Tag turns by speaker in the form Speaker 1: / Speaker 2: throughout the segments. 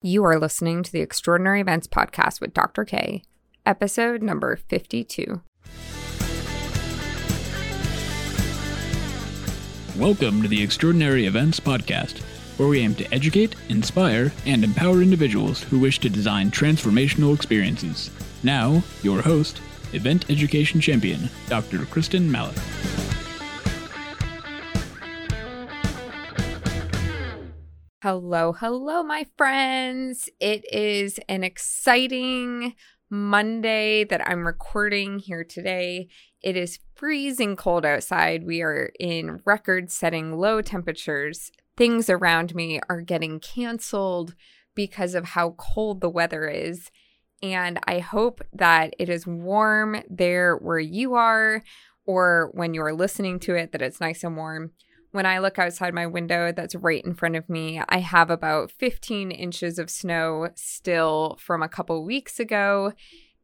Speaker 1: You are listening to the Extraordinary Events Podcast with Dr. K, episode number 52.
Speaker 2: Welcome to the Extraordinary Events Podcast, where we aim to educate, inspire, and empower individuals who wish to design transformational experiences. Now, your host, Event Education Champion, Dr. Kristin Malek.
Speaker 1: Hello, hello, my friends. It is an exciting Monday that I'm recording here today. It is freezing cold outside. We are in record setting low temperatures. Things around me are getting canceled because of how cold the weather is. And I hope that it is warm there where you are, or when you're listening to it, that it's nice and warm. When I look outside my window that's right in front of me, I have about 15 inches of snow still from a couple weeks ago,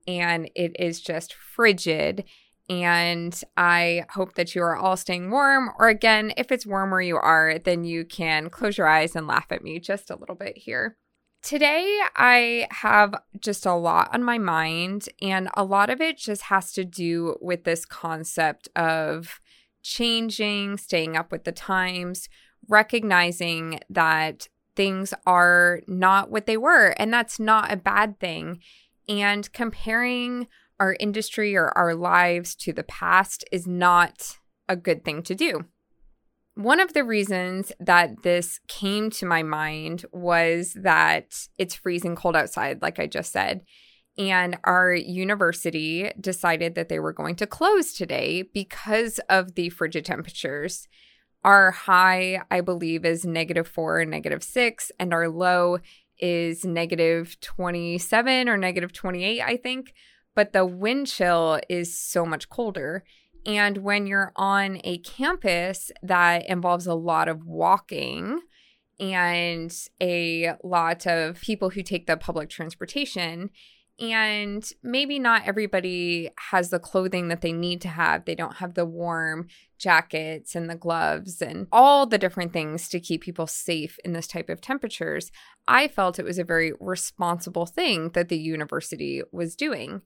Speaker 1: and it is just frigid. And I hope that you are all staying warm. Or again, if it's warm where you are, then you can close your eyes and laugh at me just a little bit here. Today, I have just a lot on my mind, and a lot of it just has to do with this concept of changing, staying up with the times, recognizing that things are not what they were, and that's not a bad thing. And comparing our industry or our lives to the past is not a good thing to do. One of the reasons that this came to my mind was that it's freezing cold outside, like I just said. And our university decided that they were going to close today because of the frigid temperatures. Our high, I believe, is negative four, negative six, and our low is negative 27 or negative 28, I think. But the wind chill is so much colder. And when you're on a campus that involves a lot of walking and a lot of people who take the public transportation, and maybe not everybody has the clothing that they need to have. They don't have the warm jackets and the gloves and all the different things to keep people safe in this type of temperatures. I felt it was a very responsible thing that the university was doing.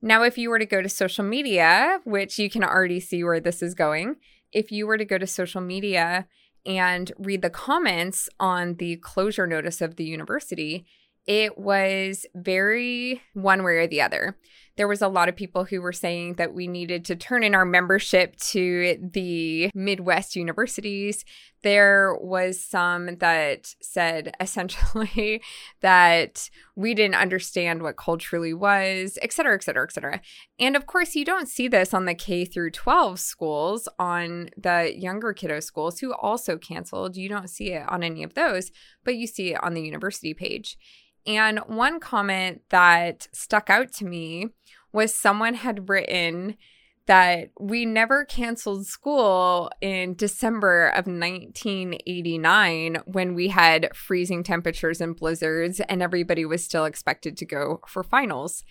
Speaker 1: Now, if you were to go to social media, which you can already see where this is going, if you were to go to social media and read the comments on the closure notice of the university, it was very one way or the other. There was a lot of people who were saying that we needed to turn in our membership to the Midwest universities. There was some that said essentially that we didn't understand what cold truly was, et cetera, et cetera, et cetera. And of course, you don't see this on the K through 12 schools, on the younger kiddo schools who also canceled. You don't see it on any of those, but you see it on the university page. And one comment that stuck out to me was someone had written that we never canceled school in December of 1989 when we had freezing temperatures and blizzards and everybody was still expected to go for finals.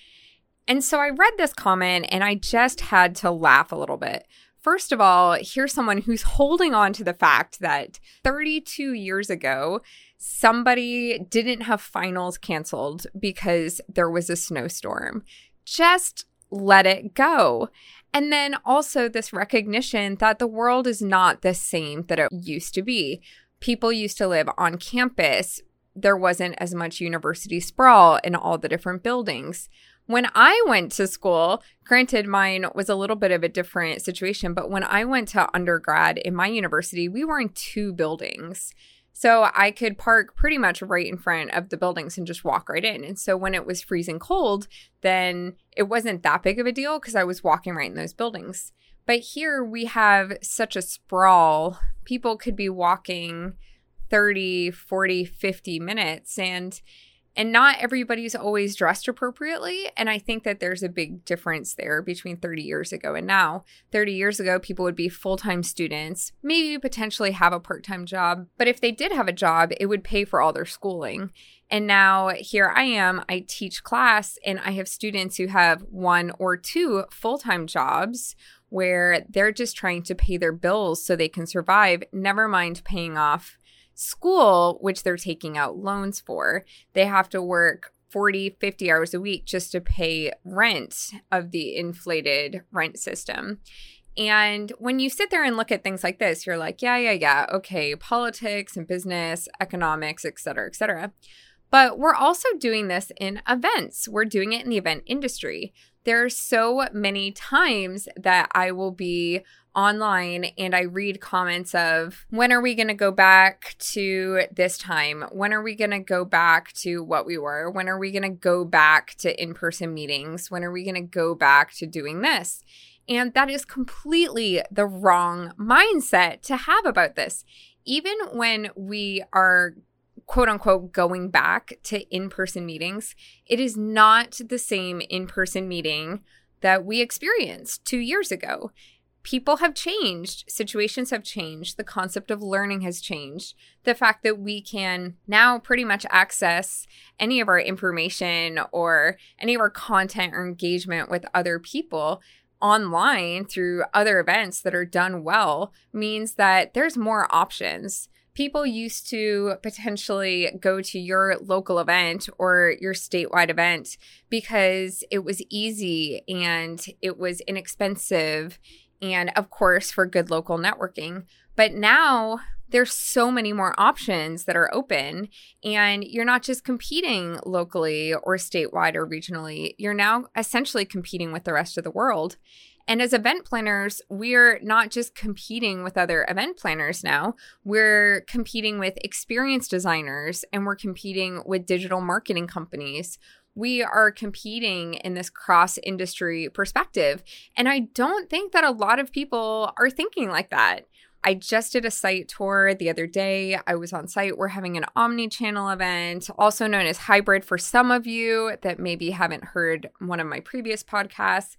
Speaker 1: And so I read this comment and I just had to laugh a little bit. First of all, here's someone who's holding on to the fact that 32 years ago, somebody didn't have finals canceled because there was a snowstorm. Just let it go. And then also this recognition that the world is not the same that it used to be. People used to live on campus. There wasn't as much university sprawl in all the different buildings. When I went to school, granted, mine was a little bit of a different situation, but when I went to undergrad in my university, we were in two buildings. So I could park pretty much right in front of the buildings and just walk right in. And so when it was freezing cold, then it wasn't that big of a deal because I was walking right in those buildings. But here we have such a sprawl. People could be walking 30, 40, 50 minutes. And and not everybody's always dressed appropriately. And I think that there's a big difference there between 30 years ago and now. 30 years ago, people would be full time students, maybe potentially have a part time job. But if they did have a job, it would pay for all their schooling. And now here I am, I teach class, and I have students who have one or two full time jobs where they're just trying to pay their bills so they can survive, never mind paying off school, which they're taking out loans for. They have to work 40, 50 hours a week just to pay rent of the inflated rent system. And when you sit there and look at things like this, you're like, yeah, yeah, yeah, okay, politics and business, economics, et cetera, et cetera. But we're also doing this in events. We're doing it in the event industry. There are so many times that I will be online and I read comments of when are we going to go back to this time? When are we going to go back to what we were? When are we going to go back to in person meetings? When are we going to go back to doing this? And that is completely the wrong mindset to have about this. Even when we are quote unquote going back to in person meetings, it is not the same in person meeting that we experienced two years ago. People have changed, situations have changed, the concept of learning has changed. The fact that we can now pretty much access any of our information or any of our content or engagement with other people online through other events that are done well means that there's more options. People used to potentially go to your local event or your statewide event because it was easy and it was inexpensive and, of course, for good local networking. But now there's so many more options that are open and you're not just competing locally or statewide or regionally you're now essentially competing with the rest of the world and as event planners, we're not just competing with other event planners now, we're competing with experienced designers and we're competing with digital marketing companies. We are competing in this cross industry perspective. And I don't think that a lot of people are thinking like that. I just did a site tour the other day. I was on site. We're having an omni channel event, also known as hybrid for some of you that maybe haven't heard one of my previous podcasts.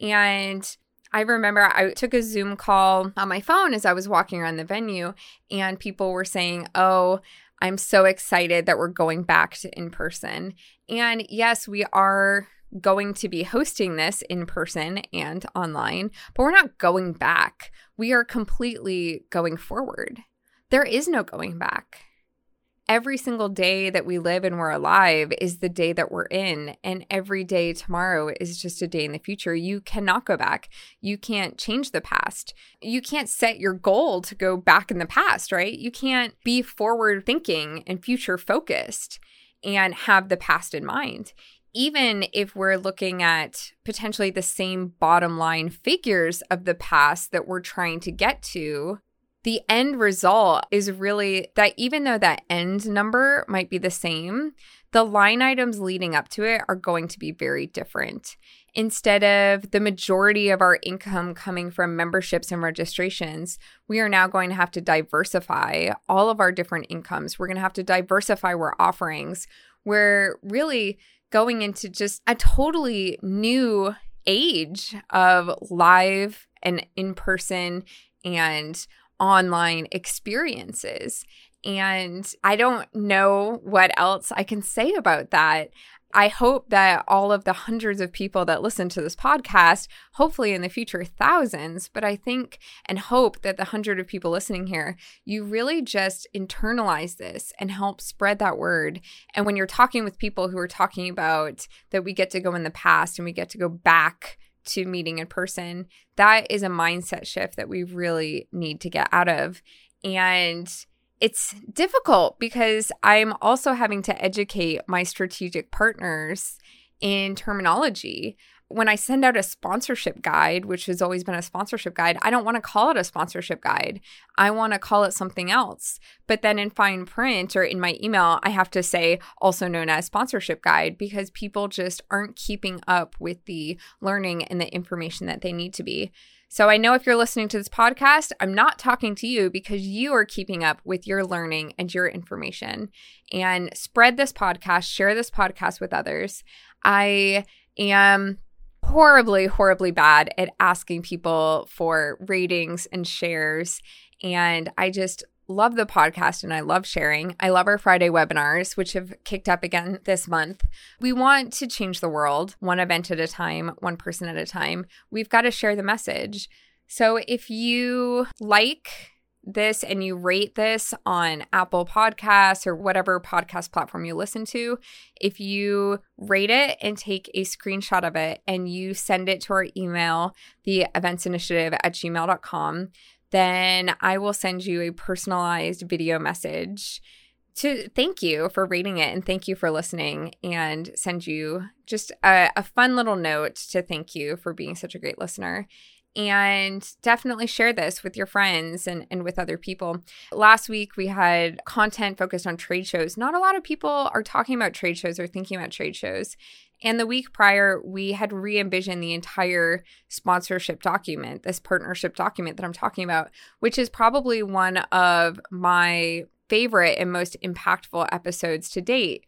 Speaker 1: And I remember I took a Zoom call on my phone as I was walking around the venue, and people were saying, Oh, I'm so excited that we're going back to in person. And yes, we are going to be hosting this in person and online, but we're not going back. We are completely going forward. There is no going back. Every single day that we live and we're alive is the day that we're in. And every day tomorrow is just a day in the future. You cannot go back. You can't change the past. You can't set your goal to go back in the past, right? You can't be forward thinking and future focused and have the past in mind even if we're looking at potentially the same bottom line figures of the past that we're trying to get to, the end result is really that even though that end number might be the same, the line items leading up to it are going to be very different. Instead of the majority of our income coming from memberships and registrations, we are now going to have to diversify all of our different incomes. We're going to have to diversify our offerings. We're really going into just a totally new age of live and in person and online experiences. And I don't know what else I can say about that. I hope that all of the hundreds of people that listen to this podcast, hopefully in the future, thousands, but I think and hope that the hundred of people listening here, you really just internalize this and help spread that word. And when you're talking with people who are talking about that we get to go in the past and we get to go back to meeting in person, that is a mindset shift that we really need to get out of. And it's difficult because I'm also having to educate my strategic partners in terminology. When I send out a sponsorship guide, which has always been a sponsorship guide, I don't want to call it a sponsorship guide. I want to call it something else. But then in fine print or in my email, I have to say also known as sponsorship guide because people just aren't keeping up with the learning and the information that they need to be. So I know if you're listening to this podcast, I'm not talking to you because you are keeping up with your learning and your information. And spread this podcast, share this podcast with others. I am horribly, horribly bad at asking people for ratings and shares. And I just love the podcast and I love sharing. I love our Friday webinars, which have kicked up again this month. We want to change the world one event at a time, one person at a time. We've got to share the message. So if you like this and you rate this on Apple Podcasts or whatever podcast platform you listen to, if you rate it and take a screenshot of it and you send it to our email, the events initiative at gmail.com, then I will send you a personalized video message to thank you for rating it and thank you for listening and send you just a, a, fun little note to thank you for being such a great listener. And definitely share this with your friends and, and with other people. Last week, we had content focused on trade shows. Not a lot of people are talking about trade shows or thinking about trade shows. And the week prior, we had re envisioned the entire sponsorship document, this partnership document that I'm talking about, which is probably one of my favorite and most impactful episodes to date.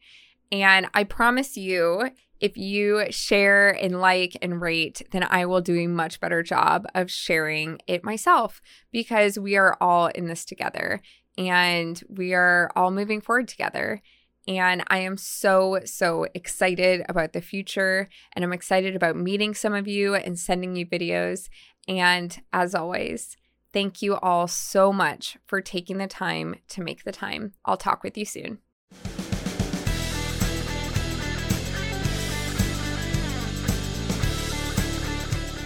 Speaker 1: And I promise you, if you share and like and rate, then I will do a much better job of sharing it myself because we are all in this together and we are all moving forward together. And I am so, so excited about the future. And I'm excited about meeting some of you and sending you videos. And as always, Thank you all so much for taking the time to make the time. I'll talk with you soon.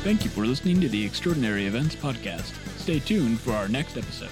Speaker 2: Thank you for listening to the Extraordinary Events Podcast. Stay tuned for our next episode.